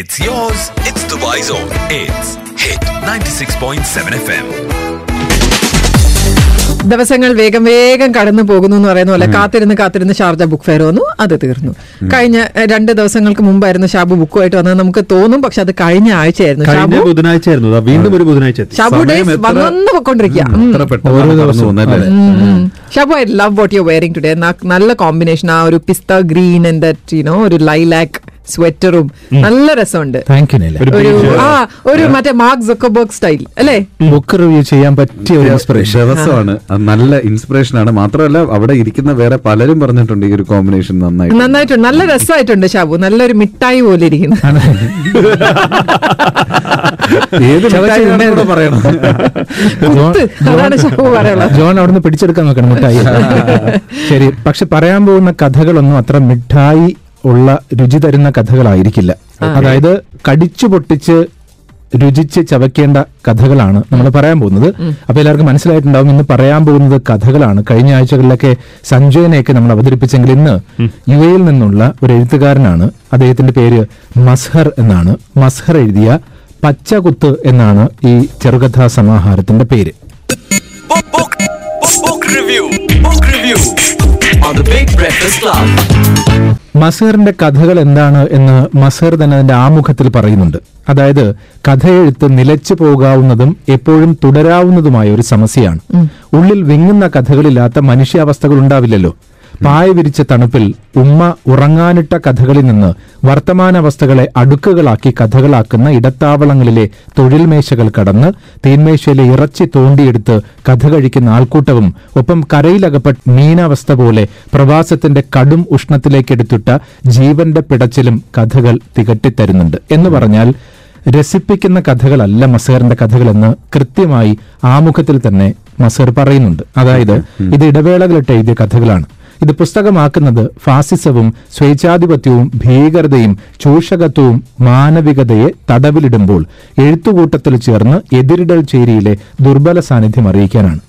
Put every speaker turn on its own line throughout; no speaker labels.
It's yours. It's Dubai's own. It's Hit 96.7 FM.
ദിവസങ്ങൾ വേഗം വേഗം കടന്നു പോകുന്നു എന്ന് പറയുന്ന പോലെ കാത്തിരുന്ന് കാത്തിരുന്ന് ഷാർജ ബുക്ക് ഫെയർ വന്നു. അത് തീർന്നു. കഴിഞ്ഞ രണ്ട് ദിവസങ്ങൾക്ക് മുമ്പായിരുന്നു ഷാബു ബുക്കുമായിട്ട് വന്നത്. നമുക്ക് തോന്നും പക്ഷെ അത് കഴിഞ്ഞ ആഴ്ചയായിരുന്നു. ഷാബു
ബുധനാഴ്ചയായിരുന്നു ദാ വീണ്ടും ഒരു ബുധനാഴ്ച എത്തി.
ഷാബു
ഡേസ്
വന്നു പൊക്കൊണ്ടിരിക്കുക Shabu I love what you wearing today നല്ല കോമ്പിനേഷൻ ആ ഒരു pista green and that you know ഒരു ലൈലാക്ക് സ്വെറ്ററും നല്ല രസമുണ്ട്.
ഒരു
ഒരു ആ ഒരു മറ്റേ മാർക്ക് സക്കബർഗ് സ്റ്റൈൽ അല്ലേ?
ബുക്ക് റിവ്യൂ ചെയ്യാൻ പറ്റിയ ഒരു ഇൻസ്പിറേഷൻ
രസമാണ് നല്ല ഇൻസ്പിറേഷൻ ആണ്. മാത്രമല്ല അവിടെ ഇരിക്കുന്ന വേറെ പലരും പറഞ്ഞിട്ടുണ്ട് ഈ ഒരു കോമ്പിനേഷൻ നന്നായിട്ട്.
നന്നായിട്ടുണ്ട്. നല്ല രസമായിട്ടുണ്ട് ഷാബു. നല്ലൊരു മിഠായി പോലെ ഇരിക്കുന്നു.
ഏത് പറയണം.
ജോൺ അവിടുന്ന് പിടിച്ചെടുക്കാൻ നോക്കണം മിഠായി. ശരി. പക്ഷെ പറയാൻ പോകുന്ന കഥകളൊന്നും അത്ര മിഠായി ഉള്ള രുചി തരുന്ന കഥകളായിരിക്കില്ല. അതായത് കടിച്ചു പൊട്ടിച്ച് രുചിച്ച് ചവയ്ക്കേണ്ട കഥകളാണ് നമ്മൾ പറയാൻ പോകുന്നത്. അപ്പൊ എല്ലാവർക്കും മനസ്സിലായിട്ടുണ്ടാവും ഇന്ന് പറയാൻ പോകുന്നത് കഥകളാണ്. കഴിഞ്ഞ ആഴ്ചകളിലൊക്കെ സഞ്ജയനെയൊക്കെ നമ്മൾ അവതരിപ്പിച്ചെങ്കിൽ ഇന്ന് യു എയിൽ നിന്നുള്ള ഒരു എഴുത്തുകാരനാണ്. അദ്ദേഹത്തിന്റെ പേര് മസ്ഹർ എന്നാണ്. മസ്ഹർ എഴുതിയ പച്ചകുത്ത് എന്നാണ് ഈ ചെറുകഥാ സമാഹാരത്തിന്റെ പേര്.
Review review on the Big Breakfast Club.
മസീറിന്റെ കഥകൾ എന്താണ് എന്ന് മസേർ തന്നെ അതിന്റെ ആമുഖത്തിൽ പറയുന്നുണ്ട്. അതായത് കഥയെഴുത്ത് നിലച്ചു പോകാവുന്നതും എപ്പോഴും തുടരാവുന്നതുമായ ഒരു സമസ്യയാണ്. ഉള്ളിൽ വിങ്ങുന്ന കഥകളില്ലാത്ത മനുഷ്യാവസ്ഥകൾ ഉണ്ടാവില്ലല്ലോ. പായ വിരിച്ച തണുപ്പിൽ ഉമ്മ ഉറങ്ങാനിട്ട കഥകളിൽ നിന്ന് വർത്തമാനാവസ്ഥകളെ അടുക്കുകളാക്കി കഥകളാക്കുന്ന ഇടത്താവളങ്ങളിലെ തൊഴിൽമേശകൾ കടന്ന് തീന്മേശയിലെ ഇറച്ചി തോണ്ടിയെടുത്ത് കഥ കഴിക്കുന്ന ആൾക്കൂട്ടവും ഒപ്പം കരയിലകപ്പെട്ട മീനാവസ്ഥ പോലെ പ്രവാസത്തിന്റെ കടും ഉഷ്ണത്തിലേക്കെടുത്തിട്ട ജീവന്റെ പിടച്ചിലും കഥകൾ തികട്ടിത്തരുന്നുണ്ട്. എന്ന് പറഞ്ഞാൽ രസിപ്പിക്കുന്ന കഥകളല്ല മസേറിന്റെ കഥകളെന്ന് കൃത്യമായി ആമുഖത്തിൽ തന്നെ മസേർ പറയുന്നുണ്ട്. അതായത് ഇത് ഇടവേളകളിട്ട് എഴുതിയ കഥകളാണ്. ഇത് പുസ്തകമാക്കുന്നത് ഫാസിസവും സ്വേച്ഛാധിപത്യവും ഭീകരതയും ചൂഷകത്വവും മാനവികതയെ തടവിലിടുമ്പോൾ എഴുത്തുകൂട്ടത്തിൽ ചേർന്ന് എതിരിടൽ ചേരിയിലെ ദുർബല സാന്നിധ്യം അറിയിക്കാനാണ്.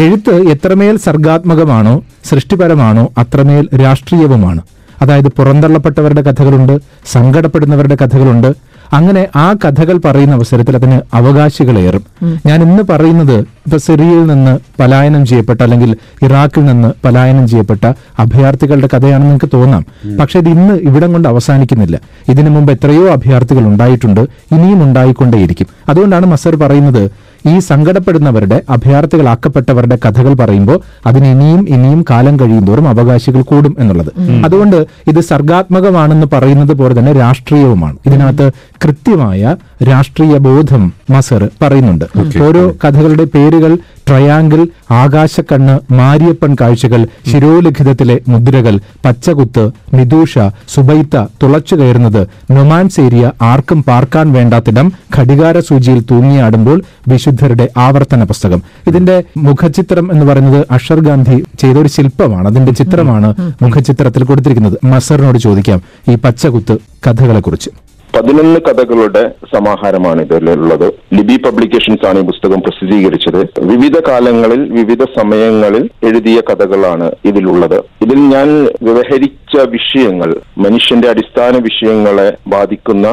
എഴുത്ത് എത്രമേൽ സർഗാത്മകമാണോ സൃഷ്ടിപരമാണോ അത്രമേൽ രാഷ്ട്രീയവുമാണ്. അതായത് പുറന്തള്ളപ്പെട്ടവരുടെ കഥകളുണ്ട് സങ്കടപ്പെടുന്നവരുടെ കഥകളുണ്ട് അങ്ങനെ ആ കഥകൾ പറയുന്ന അവസരത്തിൽ അതിന് അവകാശികളേറും ഞാൻ ഇന്ന് പറയുന്നത് ഇപ്പൊ സിറിയയിൽ നിന്ന് പലായനം ചെയ്യപ്പെട്ട അല്ലെങ്കിൽ ഇറാഖിൽ നിന്ന് പലായനം ചെയ്യപ്പെട്ട അഭയാർത്ഥികളുടെ കഥയാണെന്ന് നിങ്ങൾക്ക് തോന്നാം. പക്ഷെ ഇത് ഇന്ന് ഇവിടം കൊണ്ട് അവസാനിക്കുന്നില്ല. ഇതിനു മുമ്പ് എത്രയോ അഭയാർത്ഥികൾ ഉണ്ടായിട്ടുണ്ട്. ഇനിയും ഉണ്ടായിക്കൊണ്ടേയിരിക്കും. അതുകൊണ്ടാണ് മസർ പറയുന്നത് ഈ സങ്കടപ്പെടുന്നവരുടെ അഭയാർത്ഥികളാക്കപ്പെട്ടവരുടെ കഥകൾ പറയുമ്പോൾ അതിന് ഇനിയും ഇനിയും കാലം കഴിയുന്തോറും അവകാശികൾ കൂടും എന്നുള്ളത്. അതുകൊണ്ട് ഇത് സർഗാത്മകമാണെന്ന് പറയുന്നത് പോലെ തന്നെ രാഷ്ട്രീയവുമാണ്. ഇതിനകത്ത് കൃത്യമായ രാഷ്ട്രീയ ബോധം മസർ പറയുന്നുണ്ട്. ഓരോ കഥകളുടെ പേരുകൾ ട്രയാങ്കിൾ ആകാശക്കണ്ണ് മാരിയപ്പൻ കാഴ്ചകൾ ശിരോലിഖിതത്തിലെ മുദ്രകൾ പച്ചകുത്ത് മിദൂഷ സുബൈത്ത തുളച്ചു കയറുന്നത് നൊമാൻസ് ഏരിയ ആർക്കും പാർക്കാൻ വേണ്ടാത്തിടം ഘടികാര സൂചിയിൽ തൂങ്ങിയാടുമ്പോൾ വിശുദ്ധരുടെ ആവർത്തന പുസ്തകം. ഇതിന്റെ മുഖചിത്രം എന്ന് പറയുന്നത് അഷർ ഗാന്ധി ചെയ്ത ഒരു ശില്പമാണ്. അതിന്റെ ചിത്രമാണ് മുഖചിത്രത്തിൽ കൊടുത്തിരിക്കുന്നത്. മസറിനോട് ചോദിക്കാം ഈ പച്ചകുത്ത് കഥകളെ കുറിച്ച്
പതിനൊന്ന് കഥകളുടെ സമാഹാരമാണ് ഇതിലുള്ളത്. ലിബി പബ്ലിക്കേഷൻസ് ആണ് ഈ പുസ്തകം പ്രസിദ്ധീകരിച്ചത്. വിവിധ കാലങ്ങളിൽ വിവിധ സമയങ്ങളിൽ എഴുതിയ കഥകളാണ് ഇതിലുള്ളത്. ഇതിൽ ഞാൻ വ്യവഹരിച്ച വിഷയങ്ങൾ മനുഷ്യന്റെ അടിസ്ഥാന വിഷയങ്ങളെ ബാധിക്കുന്ന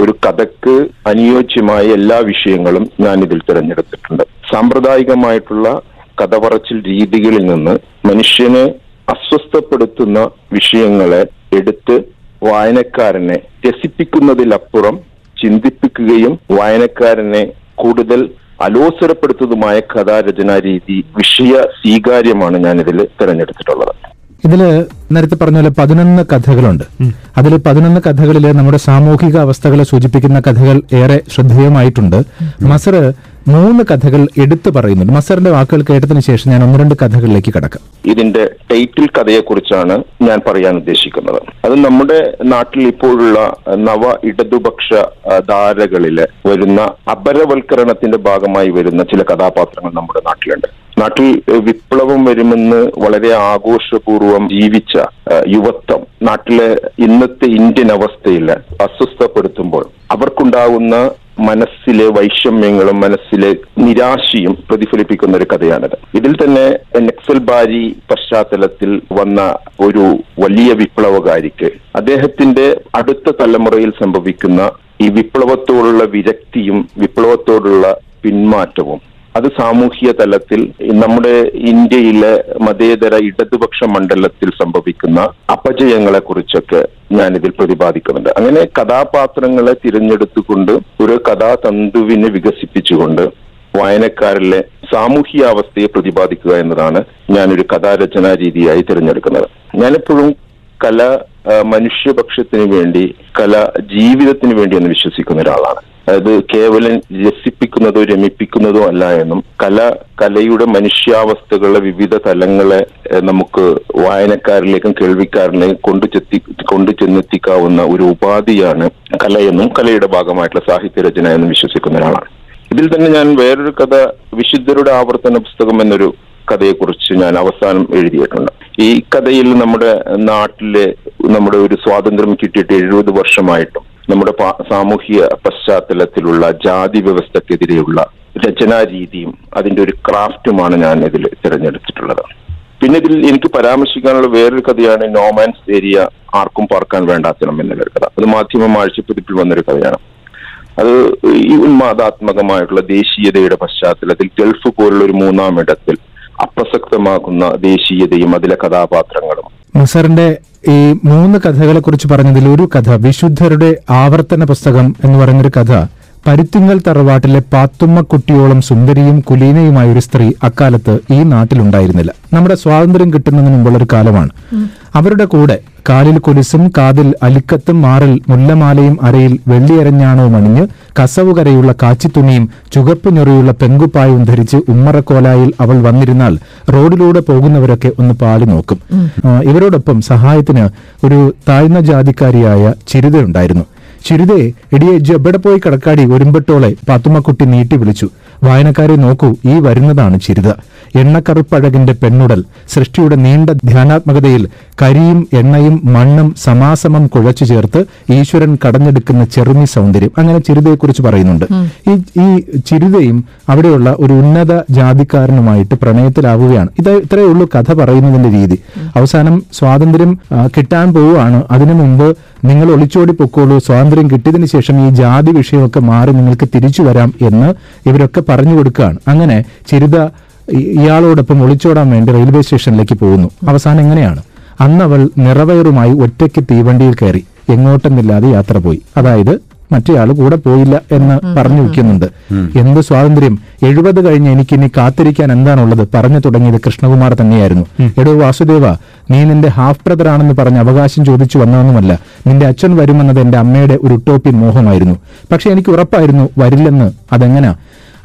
ഒരു കഥക്ക് അനുയോജ്യമായ എല്ലാ വിഷയങ്ങളും ഞാൻ ഇതിൽ തിരഞ്ഞെടുത്തിട്ടുണ്ട്. സാമ്പ്രദായികമായിട്ടുള്ള കഥ പറച്ചിൽ രീതികളിൽ നിന്ന് മനുഷ്യനെ അസ്വസ്ഥപ്പെടുത്തുന്ന വിഷയങ്ങളെ എടുത്ത് വായനക്കാരനെ രസിപ്പിക്കുന്നതിലപ്പുറം ചിന്തിപ്പിക്കുകയും വായനക്കാരനെ കൂടുതൽ അലോസരപ്പെടുത്തതുമായ കഥാരചനാ രീതി വിഷയ സ്വീകാര്യമാണ് ഞാനിതിൽ തിരഞ്ഞെടുത്തിട്ടുള്ളത്.
ഇതിൽ നേരത്തെ പറഞ്ഞ പോലെ പതിനൊന്ന് കഥകളുണ്ട്. അതിൽ പതിനൊന്ന് കഥകളിൽ നമ്മുടെ സാമൂഹിക അവസ്ഥകളെ സൂചിപ്പിക്കുന്ന കഥകൾ ഏറെ ശ്രദ്ധേയമായിട്ടുണ്ട്. മസർ മൂന്ന് കഥകൾ എടുത്തു പറയുന്നുണ്ട്. മസറിന്റെ വാക്കുകൾ കേട്ടതിന് ശേഷം ഞാൻ ഒന്ന് രണ്ട് കഥകളിലേക്ക് കടക്കാം.
ഇതിന്റെ ടൈറ്റിൽ കഥയെക്കുറിച്ചാണ് ഞാൻ പറയാൻ ഉദ്ദേശിക്കുന്നത്. അത് നമ്മുടെ നാട്ടിൽ ഇപ്പോഴുള്ള നവ ഇടതുപക്ഷ ധാരകളിൽ വരുന്ന അപരവൽക്കരണത്തിന്റെ ഭാഗമായി വരുന്ന ചില കഥാപാത്രങ്ങൾ നമ്മുടെ നാട്ടിലുണ്ട്. നാട്ടിൽ വിപ്ലവം വളരെ ആഘോഷപൂർവം ജീവിച്ച യുവത്വം. നാട്ടിലെ ഇന്നത്തെ ഇന്ത്യൻ അവസ്ഥയിൽ അസ്വസ്ഥപ്പെടുത്തുമ്പോൾ അവർക്കുണ്ടാകുന്ന മനസ്സിലെ വൈഷമ്യങ്ങളും മനസ്സിലെ നിരാശയും പ്രതിഫലിപ്പിക്കുന്ന ഒരു കഥയാണിത്. ഇതിൽ തന്നെ നക്സൽ ബാരി പശ്ചാത്തലത്തിൽ വന്ന ഒരു വലിയ വിപ്ലവകാരിക്ക് അദ്ദേഹത്തിന്റെ അടുത്ത തലമുറയിൽ സംഭവിക്കുന്ന ഈ വിപ്ലവത്തോടുള്ള വിരക്തിയും വിപ്ലവത്തോടുള്ള പിന്മാറ്റവും അത് സാമൂഹിക തലത്തിൽ നമ്മുടെ ഇന്ത്യയിലെ മതേതര ഇടതുപക്ഷ മണ്ഡലത്തിൽ സംഭവിക്കുന്ന അപജയങ്ങളെ കുറിച്ചൊക്കെ ഇതിൽ പ്രതിപാദിക്കുന്നുണ്ട്. അങ്ങനെ കഥാപാത്രങ്ങളെ തിരഞ്ഞെടുത്തുകൊണ്ട് ഒരു കഥാതന്തുവിനെ വികസിപ്പിച്ചുകൊണ്ട് വായനക്കാരിലെ സാമൂഹിക അവസ്ഥയെ പ്രതിപാദിക്കുക എന്നതാണ് ഞാനൊരു കഥാരചനാ രീതിയായി തിരഞ്ഞെടുക്കുന്നത്. ഞാനെപ്പോഴും കല മനുഷ്യപക്ഷത്തിന് വേണ്ടി കല ജീവിതത്തിന് വേണ്ടി എന്ന് വിശ്വസിക്കുന്ന ഒരാളാണ്. അതായത് കേവലം രസിപ്പിക്കുന്നതോ രമിപ്പിക്കുന്നതോ അല്ല എന്നും കല കലയുടെ മനുഷ്യാവസ്ഥകളെ വിവിധ തലങ്ങളെ നമുക്ക് വായനക്കാരിലേക്കും കേൾവിക്കാരിലേക്കും കൊണ്ടു ചെത്തി കൊണ്ടു ചെന്നെത്തിക്കാവുന്ന ഒരു ഉപാധിയാണ് കലയെന്നും കലയുടെ ഭാഗമായിട്ടുള്ള സാഹിത്യ രചന എന്നും വിശ്വസിക്കുന്ന ഒരാളാണ്. ഇതിൽ തന്നെ ഞാൻ വേറൊരു കഥ വിശുദ്ധരുടെ ആവർത്തന പുസ്തകം എന്നൊരു കഥയെക്കുറിച്ച് ഞാൻ അവസാനം എഴുതിയിട്ടുണ്ട്. ഈ കഥയിൽ നമ്മുടെ നാട്ടിലെ നമ്മുടെ ഒരു സ്വാതന്ത്ര്യം കിട്ടിയിട്ട് എഴുപത് വർഷമായിട്ടും നമ്മുടെ സാമൂഹിക പശ്ചാത്തലത്തിലുള്ള ജാതി വ്യവസ്ഥക്കെതിരെയുള്ള രചനാ രീതിയും അതിന്റെ ഒരു ക്രാഫ്റ്റുമാണ് ഞാൻ ഇതിൽ തിരഞ്ഞെടുത്തിട്ടുള്ളത്. പിന്നെ ഇതിൽ എനിക്ക് പരാമർശിക്കാനുള്ള വേറൊരു കഥയാണ് നോമാൻസ് ഏരിയ ആർക്കും പാർക്കാൻ വേണ്ടാത്തണം എന്നുള്ളൊരു കഥ. അത് മാധ്യമം ആഴ്ചപ്പതിപ്പിൽ വന്നൊരു കഥയാണ്. അത് ഈ ഉന്മാദാത്മകമായിട്ടുള്ള ദേശീയതയുടെ പശ്ചാത്തലത്തിൽ ഗൾഫ് പോലുള്ള ഒരു മൂന്നാം ഇടത്തിൽ അപ്രസക്തമാക്കുന്ന ദേശീയതയും അതിലെ കഥാപാത്രങ്ങളും
മസറിന്റെ ഈ മൂന്ന് കഥകളെ കുറിച്ച് പറഞ്ഞതിൽ ഒരു കഥ വിശുദ്ധരുടെ ആവർത്തന പുസ്തകം എന്ന് പറയുന്നൊരു കഥ പരുത്തിങ്ങൽ തറവാട്ടിലെ പാത്തുമ്മ കുട്ടിയോളം സുന്ദരിയും കുലീനയുമായ ഒരു സ്ത്രീ അക്കാലത്ത് ഈ നാട്ടിലുണ്ടായിരുന്നില്ല. നമ്മുടെ സ്വാതന്ത്ര്യം കിട്ടുന്നതിന് മുമ്പുള്ള ഒരു കാലമാണ് അവരുടെ കൂടെ കാലിൽ കൊലുസും കാതിൽ അലിക്കത്തും മാറിൽ മുല്ലമാലയും അരയിൽ വെള്ളിയരഞ്ഞാണവും അണിഞ്ഞ് കസവുകരയുള്ള കാച്ചിത്തുണിയും ചുകപ്പ് ഞൊറിയുള്ള പെങ്കുപ്പായവും ധരിച്ച് ഉമ്മറക്കോലായിൽ അവൾ വന്നിരുന്നാൽ റോഡിലൂടെ പോകുന്നവരൊക്കെ ഒന്ന് പാലു നോക്കും. ഇവരോടൊപ്പം സഹായത്തിന് ഒരു താഴ്ന്ന ജാതിക്കാരിയായ ചിരുതയുണ്ടായിരുന്നു ചിരുതയെ ഇജ്ജ് എവിടെ പോയി കടക്കാടി? ഒരുമ്പട്ടോളെ പാത്തുമ്മക്കുട്ടി നീട്ടി വിളിച്ചു. വായനക്കാരെ നോക്കൂ ഈ വരുന്നതാണ് ചിരിത. എണ്ണക്കറുപ്പഴകിന്റെ പെണ്ണുടൽ സൃഷ്ടിയുടെ നീണ്ട ധ്യാനാത്മകതയിൽ കരിയും എണ്ണയും മണ്ണും സമാസമം കുഴച്ചു ചേർത്ത് ഈശ്വരൻ കടഞ്ഞെടുക്കുന്ന ചെറുമി സൗന്ദര്യം. അങ്ങനെ ചിരിതയെക്കുറിച്ച് പറയുന്നുണ്ട്. ഈ ഈ ചിരിതയും അവിടെയുള്ള ഒരു ഉന്നത ജാതിക്കാരനുമായിട്ട് പ്രണയത്തിലാവുകയാണ്. ഇത് ഇത്രയേ ഉള്ളൂ കഥ പറയുന്നതിന്റെ രീതി. അവസാനം സ്വാതന്ത്ര്യം കിട്ടാൻ പോവുകയാണ്. അതിനു മുമ്പ് നിങ്ങൾ ഒളിച്ചോടി പൊക്കോളൂ സ്വാതന്ത്ര്യം കിട്ടിയതിനു ശേഷം ഈ ജാതി വിഷയമൊക്കെ മാറി നിങ്ങൾക്ക് തിരിച്ചു വരാം എന്ന് ഇവരൊക്കെ പറഞ്ഞു കൊടുക്കുകയാണ്. അങ്ങനെ ചിരിത ഇയാളോടൊപ്പം ഒളിച്ചോടാൻ വേണ്ടി റെയിൽവേ സ്റ്റേഷനിലേക്ക് പോകുന്നു. അവസാനം എങ്ങനെയാണ്? അന്നവൾ അവൾ നിറവയറുമായി ഒറ്റയ്ക്ക് തീവണ്ടിയിൽ കയറി. എങ്ങോട്ടെന്നില്ലാതെ യാത്ര പോയി. അതായത് മറ്റേയാൾ കൂടെ പോയില്ല എന്ന് പറഞ്ഞു വയ്ക്കുന്നുണ്ട്. എന്ത് സ്വാതന്ത്ര്യം? എഴുപത് കഴിഞ്ഞ് എനിക്ക് ഇനി കാത്തിരിക്കാൻ എന്താണുള്ളത് പറഞ്ഞു തുടങ്ങിയത് കൃഷ്ണകുമാർ തന്നെയായിരുന്നു. എടോ വാസുദേവ നീ നിന്റെ ഹാഫ് ബ്രദർ ആണെന്ന് പറഞ്ഞ് അവകാശം ചോദിച്ചു വന്നതൊന്നുമല്ല. നിന്റെ അച്ഛൻ വരുമെന്നത് എന്റെ അമ്മയുടെ ഒരു ഉട്ടോപ്യൻ മോഹമായിരുന്നു. പക്ഷെ എനിക്ക് ഉറപ്പായിരുന്നു വരില്ലെന്ന്. അതെങ്ങനാ?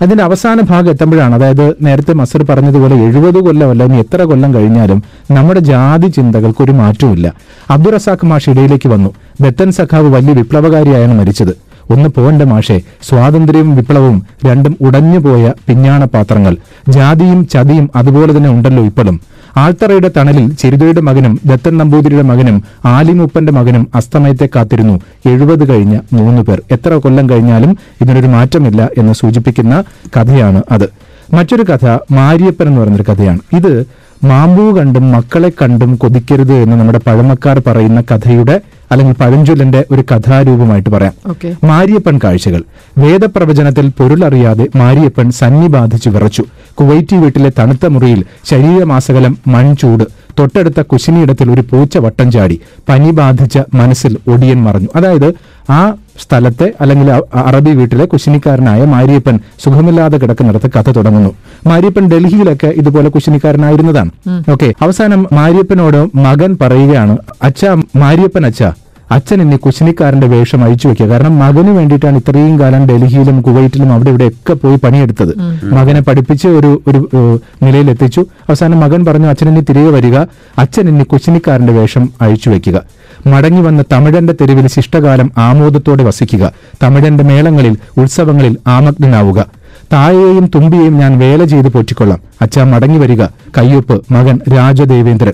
അതിന്റെ അവസാന ഭാഗം എത്തുമ്പോഴാണ്. അതായത് നേരത്തെ മസർ പറഞ്ഞതുപോലെ എഴുപത് കൊല്ലമല്ല ഇനി എത്ര കൊല്ലം കഴിഞ്ഞാലും നമ്മുടെ ജാതി ചിന്തകൾക്ക് ഒരു മാറ്റവുമില്ല. അബ്ദുറസാഖ് മാഷ് ഇടയിലേക്ക് വന്നു. ബത്തൻ സഖാവ് വലിയ വിപ്ലവകാരിയായാണ് മരിച്ചത്. ഒന്ന് പോകണ്ട മാഷെ സ്വാതന്ത്ര്യവും വിപ്ലവവും രണ്ടും ഉടഞ്ഞുപോയ പിഞ്ഞാണ പാത്രങ്ങൾ. ജാതിയും ചതിയും അതുപോലെ തന്നെ ഉണ്ടല്ലോ ഇപ്പോഴും. ആൾത്തറയുടെ തണലിൽ ചെരുതയുടെ മകനും ദത്തൻ നമ്പൂതിരിയുടെ മകനും ആലിമൂപ്പന്റെ മകനും അസ്തമയത്തെ കാത്തിരുന്നു. എഴുപത് കഴിഞ്ഞ മൂന്ന് പേർ. എത്ര കൊല്ലം കഴിഞ്ഞാലും ഇതിനൊരു മാറ്റമില്ല എന്ന് സൂചിപ്പിക്കുന്ന കഥയാണ് അത്. മറ്റൊരു കഥ മാരിയപ്പൻ എന്ന് പറഞ്ഞൊരു കഥയാണ്. ഇത് മാമ്പൂ കണ്ടും മക്കളെ കണ്ടും കൊതിക്കരുത് എന്ന് നമ്മുടെ പഴമക്കാർ പറയുന്ന കഥയുടെ അല്ലെങ്കിൽ പഴഞ്ചൊല്ലിന്റെ ഒരു കഥാരൂപമായിട്ട് പറയാം. മാരിയപ്പൻ കാഴ്ചകൾ. വേദപ്രവചനത്തിൽ പൊരുളറിയാതെ മാരിയപ്പൻ സന്നിബാധിച്ച് വിറച്ചു. കുവൈറ്റി വീട്ടിലെ തണുത്ത മുറിയിൽ ശരീരമാസകലം മൺചൂട് തൊട്ടടുത്ത കുശിനിയിടത്തിൽ ഒരു പൂച്ച വട്ടം ചാടി. പനി ബാധിച്ച മനസ്സിൽ ഒടിയൻ മറഞ്ഞു. അതായത് ആ സ്ഥലത്തെ അല്ലെങ്കിൽ അറബി വീട്ടിലെ കുശിനിക്കാരനായ മാരിയപ്പൻ സുഖമില്ലാതെ കിടക്കുന്നിടത്ത് കഥ തുടങ്ങുന്നു. മാരിയപ്പൻ ഡൽഹിയിലൊക്കെ ഇതുപോലെ കുശിനിക്കാരനായിരുന്നതാണ്. ഓക്കെ അവസാനം മാരിയപ്പനോട് മകൻ പറയുകയാണ് അച്ഛ മാരിയപ്പൻ അച്ഛാ. അച്ഛൻ എന്നെ കുശിനിക്കാരന്റെ വേഷം അഴിച്ചു വെക്കുക. കാരണം മകന് വേണ്ടിയിട്ടാണ് ഇത്രയും കാലം ഡൽഹിയിലും കുവൈറ്റിലും അവിടെ ഇവിടെ ഒക്കെ പോയി പണിയെടുത്തത്. മകനെ പഠിപ്പിച്ച് ഒരു ഒരു നിലയിൽ നിലയിലെത്തിച്ചു. അവസാനം മകൻ പറഞ്ഞു അച്ഛൻ എന്നെ തിരികെ വരിക. അച്ഛൻ എന്നെ കുശിനിക്കാരന്റെ വേഷം അഴിച്ചു വെക്കുക. മടങ്ങി വന്ന തമിഴന്റെ തെരുവിൽ ശിഷ്ടകാലം ആമോദത്തോടെ വസിക്കുക. തമിഴന്റെ മേളങ്ങളിൽ ഉത്സവങ്ങളിൽ ആമഗ്നാവുക. തായയെയും തുമ്പിയെയും ഞാൻ വേല ചെയ്ത് പോറ്റിക്കൊള്ളാം. അച്ഛ മടങ്ങി വരിക. കയ്യൊപ്പ് മകൻ രാജദേവേന്ദ്രൻ.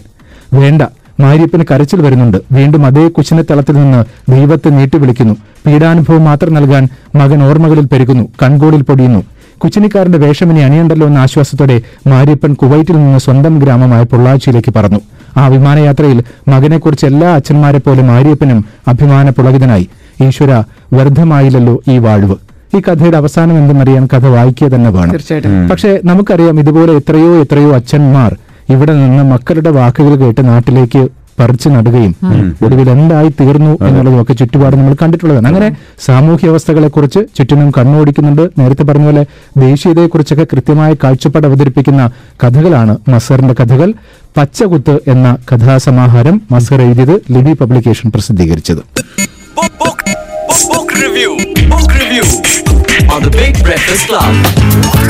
വേണ്ട. മാരിയപ്പന് കരച്ചിൽ വരുന്നുണ്ട്. വീണ്ടും അതേ കുശിനത്തളത്തിൽ നിന്ന് ദൈവത്തെ നീട്ടിവിളിക്കുന്നു പീഡാനുഭവം മാത്രം നൽകാൻ മകൻ ഓർമ്മകളിൽ പെരുകുന്നു. കൺകോടിൽ പൊടിയുന്നു. കുച്ചിനിക്കാരന്റെ വേഷമിനി അണിയണ്ടല്ലോ എന്ന ആശ്വാസത്തോടെ മാരിയപ്പൻ കുവൈറ്റിൽ നിന്ന് സ്വന്തം ഗ്രാമമായ പൊള്ളാച്ചിയിലേക്ക് പറഞ്ഞു ആ വിമാനയാത്രയിൽ മകനെക്കുറിച്ച് എല്ലാ അച്ഛന്മാരെ പോലെ മാരിയപ്പനും അഭിമാന പുളകിതനായി. ഈശ്വര വ്യർത്ഥമായില്ലല്ലോ ഈ വാഴ്വ്. ഈ കഥയുടെ അവസാനം എന്തെന്നറിയാൻ കഥ വായിക്കുക തന്നെ വേണം.
തീർച്ചയായിട്ടും.
പക്ഷേ നമുക്കറിയാം ഇതുപോലെ എത്രയോ എത്രയോ അച്ഛന്മാർ ഇവിടെ നിന്ന് മക്കളുടെ വാക്കുകൾ കേട്ട് നാട്ടിലേക്ക് പറിച്ചു നടുകയും ഒടുവിൽ എന്തായി തീർന്നു എന്നുള്ളതൊക്കെ ചുറ്റുപാട് നമ്മൾ കണ്ടിട്ടുള്ളതാണ്. അങ്ങനെ സാമൂഹ്യ അവസ്ഥകളെ കുറിച്ച് ചുറ്റിനും കണ്ണോടിക്കുന്നുണ്ട് നേരത്തെ പറഞ്ഞ പോലെ ദേശീയതയെക്കുറിച്ചൊക്കെ കൃത്യമായ കാഴ്ചപ്പാട് അവതരിപ്പിക്കുന്ന കഥകളാണ് മസറിന്റെ കഥകൾ. പച്ചകുത്ത് എന്ന കഥാസമാഹാരം മസർ എഴുതിയത് ലിബി പബ്ലിക്കേഷൻ പ്രസിദ്ധീകരിച്ചത്.
Book, review. Book review. On the Big Breakfast Club.